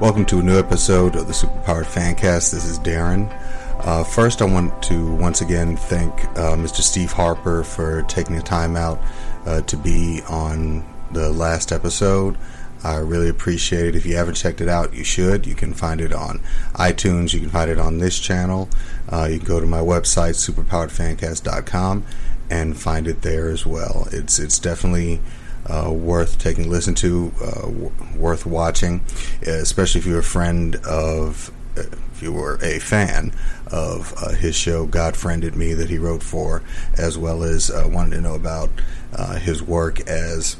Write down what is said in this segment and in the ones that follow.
Welcome to a new episode of the Superpowered Fancast. This is Darren. Uh, first, I want to once again thank uh, Mr. Steve Harper for taking the time out uh, to be on the last episode. I really appreciate it. If you haven't checked it out, you should. You can find it on iTunes. You can find it on this channel. Uh, you can go to my website, superpoweredfancast.com, and find it there as well. It's it's definitely uh, worth taking a listen to, uh, w- worth watching, especially if you're a friend of, uh, if you were a fan of uh, his show, God Friended Me, that he wrote for, as well as uh, wanted to know about uh, his work as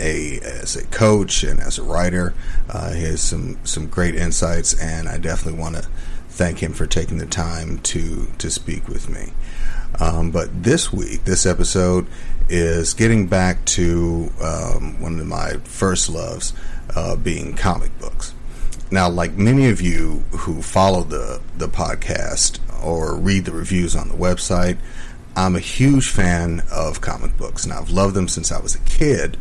a as a coach and as a writer. he has some some great insights, and I definitely want to thank him for taking the time to to speak with me. Um, but this week, this episode is getting back to um, one of my first loves, uh, being comic books. Now, like many of you who follow the the podcast or read the reviews on the website, I'm a huge fan of comic books, and I've loved them since I was a kid,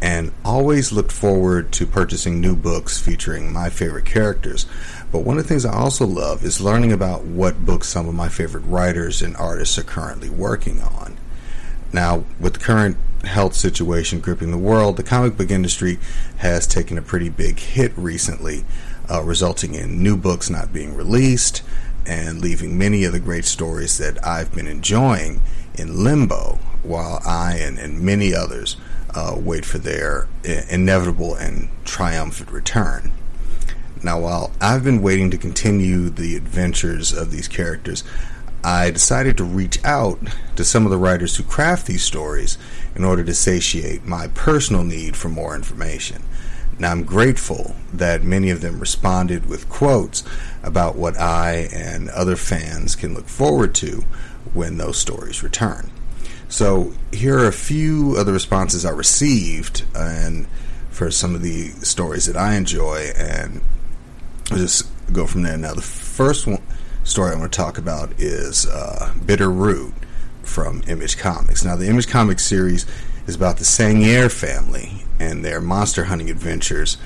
and always looked forward to purchasing new books featuring my favorite characters. But one of the things I also love is learning about what books some of my favorite writers and artists are currently working on. Now, with the current health situation gripping the world, the comic book industry has taken a pretty big hit recently, uh, resulting in new books not being released and leaving many of the great stories that I've been enjoying in limbo while I and, and many others uh, wait for their inevitable and triumphant return. Now, while I've been waiting to continue the adventures of these characters, I decided to reach out to some of the writers who craft these stories in order to satiate my personal need for more information. Now, I'm grateful that many of them responded with quotes about what I and other fans can look forward to when those stories return. So, here are a few of the responses I received and for some of the stories that I enjoy, and I'll just go from there. Now, the first one story I want to talk about is uh, Bitter Root from Image Comics. Now, the Image Comics series is about the Sangerye family and their monster hunting adventures.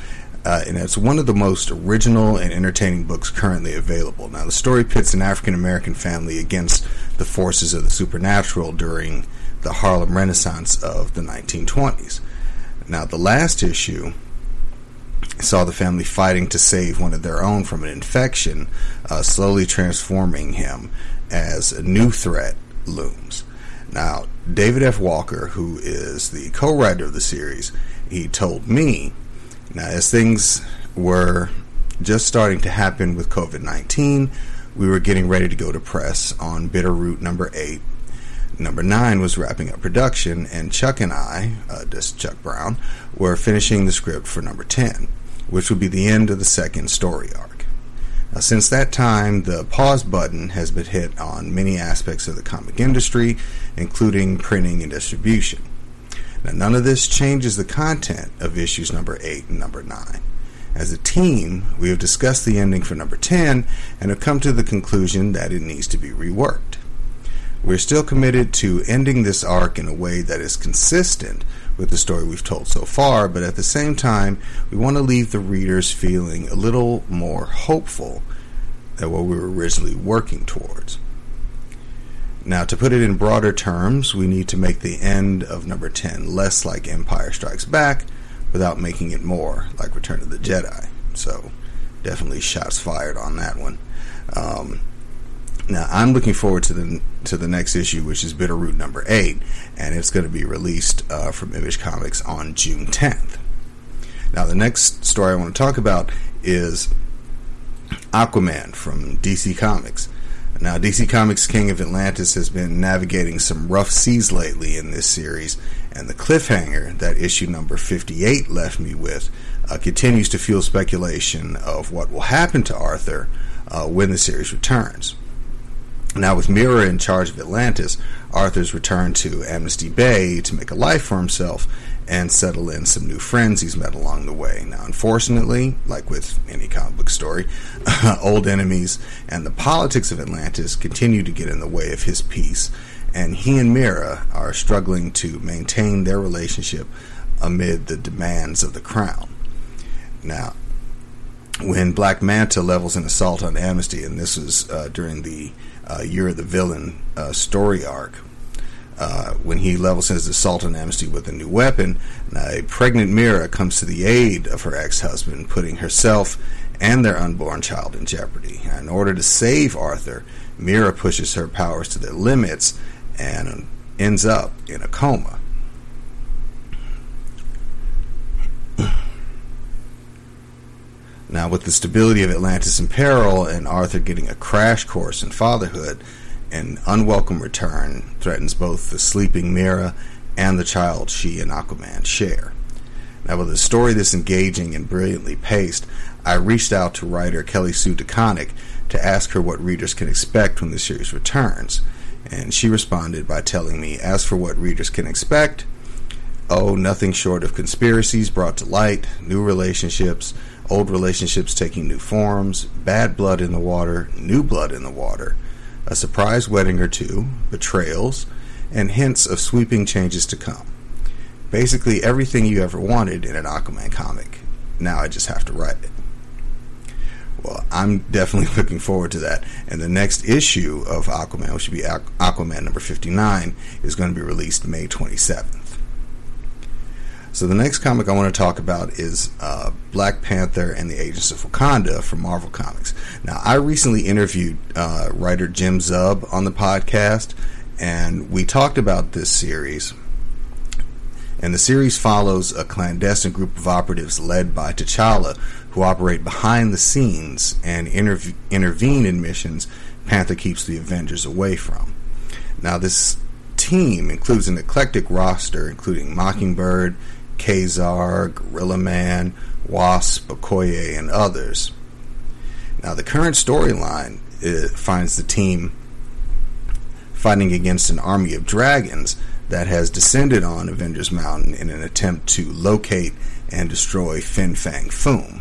Uh, and it's one of the most original and entertaining books currently available. Now, the story pits an African American family against the forces of the supernatural during the Harlem Renaissance of the 1920s. Now, the last issue saw the family fighting to save one of their own from an infection, uh, slowly transforming him as a new threat looms. Now, David F. Walker, who is the co writer of the series, he told me, now, as things were just starting to happen with COVID 19, we were getting ready to go to press on Bitter Root number 8. Number 9 was wrapping up production, and Chuck and I, uh, just Chuck Brown, were finishing the script for number 10 which would be the end of the second story arc. Now, since that time, the pause button has been hit on many aspects of the comic industry, including printing and distribution. Now, none of this changes the content of issues number 8 and number 9. As a team, we have discussed the ending for number 10 and have come to the conclusion that it needs to be reworked. We're still committed to ending this arc in a way that is consistent with the story we've told so far, but at the same time, we want to leave the readers feeling a little more hopeful than what we were originally working towards. Now, to put it in broader terms, we need to make the end of number 10 less like Empire Strikes Back without making it more like Return of the Jedi. So, definitely shots fired on that one. Um, now I'm looking forward to the to the next issue, which is Bitter Root number eight, and it's going to be released uh, from Image Comics on June 10th. Now the next story I want to talk about is Aquaman from DC Comics. Now DC Comics King of Atlantis has been navigating some rough seas lately in this series, and the cliffhanger that issue number 58 left me with uh, continues to fuel speculation of what will happen to Arthur uh, when the series returns. Now, with Mera in charge of Atlantis, Arthur's returned to Amnesty Bay to make a life for himself and settle in some new friends he's met along the way. Now, unfortunately, like with any comic book story, old enemies and the politics of Atlantis continue to get in the way of his peace, and he and Mera are struggling to maintain their relationship amid the demands of the crown. Now, when Black Manta levels an assault on Amnesty, and this was uh, during the uh, Year of the Villain uh, story arc. Uh, when he levels his assault on Amnesty with a new weapon, a pregnant Mera comes to the aid of her ex-husband, putting herself and their unborn child in jeopardy. In order to save Arthur, Mera pushes her powers to their limits and ends up in a coma. Now, with the stability of Atlantis in peril and Arthur getting a crash course in fatherhood, an unwelcome return threatens both the sleeping Mera and the child she and Aquaman share. Now, with a story this engaging and brilliantly paced, I reached out to writer Kelly Sue DeConnick to ask her what readers can expect when the series returns. And she responded by telling me, as for what readers can expect, oh, nothing short of conspiracies brought to light, new relationships, old relationships taking new forms, bad blood in the water, new blood in the water, a surprise wedding or two, betrayals, and hints of sweeping changes to come. Basically, everything you ever wanted in an Aquaman comic. Now I just have to write it. Well, I'm definitely looking forward to that. And the next issue of Aquaman, which should be Aquaman number 59, is going to be released May 27th. So the next comic I want to talk about is uh, Black Panther and the Agents of Wakanda from Marvel Comics. Now, I recently interviewed uh, writer Jim Zub on the podcast, and we talked about this series. And the series follows a clandestine group of operatives led by T'Challa who operate behind the scenes and interv- intervene in missions Panther keeps the Avengers away from. Now, this team includes an eclectic roster, including Mockingbird, Ka-Zar, Gorilla Man, Wasp, Okoye, and others. Now, the current storyline finds the team fighting against an army of dragons that has descended on Avengers Mountain in an attempt to locate and destroy Fin Fang Foom.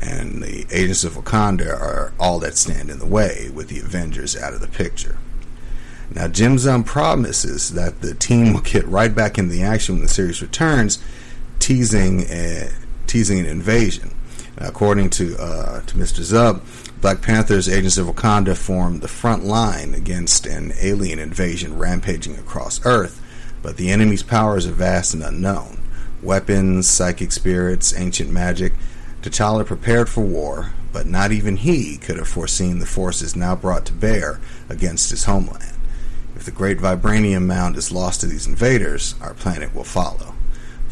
And the agents of Wakanda are all that stand in the way, with the Avengers out of the picture. Now, Jim Zub promises that the team will get right back in the action when the series returns teasing teasing an invasion. According to uh, to Mr. Zub, Black Panther's Agents of Wakanda formed the front line against an alien invasion rampaging across Earth, but the enemy's powers are vast and unknown. Weapons, psychic spirits, ancient magic. T'Challa prepared for war, but not even he could have foreseen the forces now brought to bear against his homeland. If the great vibranium mound is lost to these invaders, our planet will follow.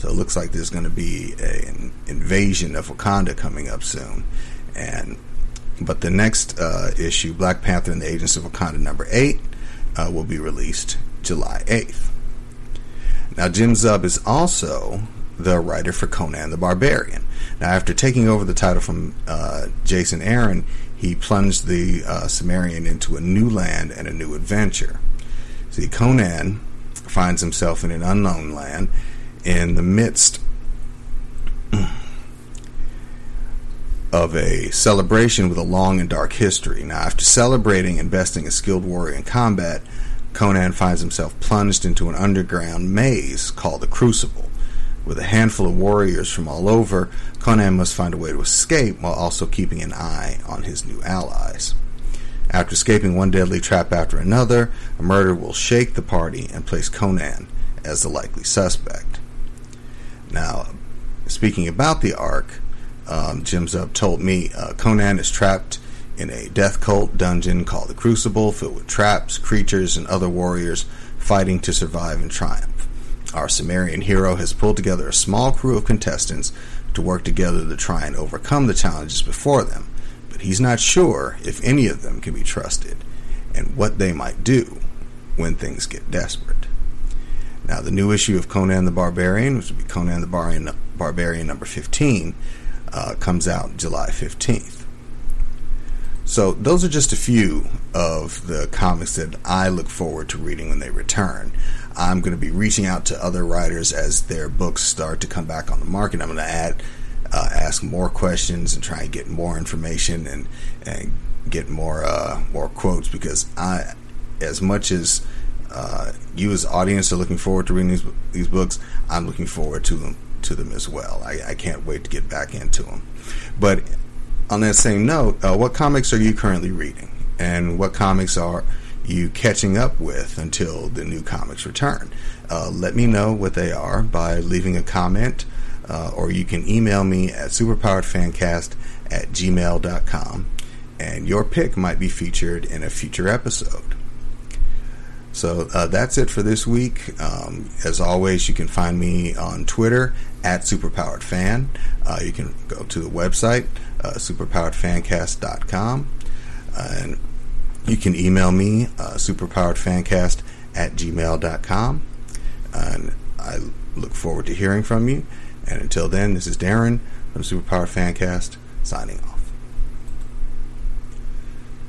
So it looks like there's going to be a, an invasion of Wakanda coming up soon. And but the next uh, issue, Black Panther and the Agents of Wakanda number eight, uh, will be released July 8th. Now, Jim Zub is also the writer for Conan the Barbarian. Now, after taking over the title from uh, Jason Aaron, he plunged the uh, Cimmerian into a new land and a new adventure. See, Conan finds himself in an unknown land in the midst of a celebration with a long and dark history. Now, after celebrating and besting a skilled warrior in combat, Conan finds himself plunged into an underground maze called the Crucible. With a handful of warriors from all over, Conan must find a way to escape while also keeping an eye on his new allies. After escaping one deadly trap after another, a murder will shake the party and place Conan as the likely suspect. Now, speaking about the arc, um, Jim Zub told me uh, Conan is trapped in a death cult dungeon called the Crucible, filled with traps, creatures, and other warriors fighting to survive and triumph. Our Cimmerian hero has pulled together a small crew of contestants to work together to try and overcome the challenges before them, but he's not sure if any of them can be trusted and what they might do when things get desperate. Now, the new issue of Conan the Barbarian, which would be Conan the Barbarian, Barbarian number 15, uh, comes out July 15th. So, those are just a few of the comics that I look forward to reading when they return. I'm going to be reaching out to other writers as their books start to come back on the market. I'm going to add, uh, ask more questions and try and get more information and, and get more uh, more quotes because I, as much as uh, you as audience are looking forward to reading these these books. I'm looking forward to them to them as well. I, I can't wait to get back into them. But on that same note, uh, what comics are you currently reading? And what comics are you catching up with until the new comics return? Uh, let me know what they are by leaving a comment, uh, or you can email me at superpoweredfancast at gmail.com, and your pick might be featured in a future episode. So uh, that's it for this week. Um, as always, you can find me on Twitter at SuperpoweredFan. Uh, you can go to the website, uh, superpoweredfancast.com. and you can email me, uh, superpoweredfancast at gmail.com. And I look forward to hearing from you. And until then, this is Darren from Superpowered Fancast signing off.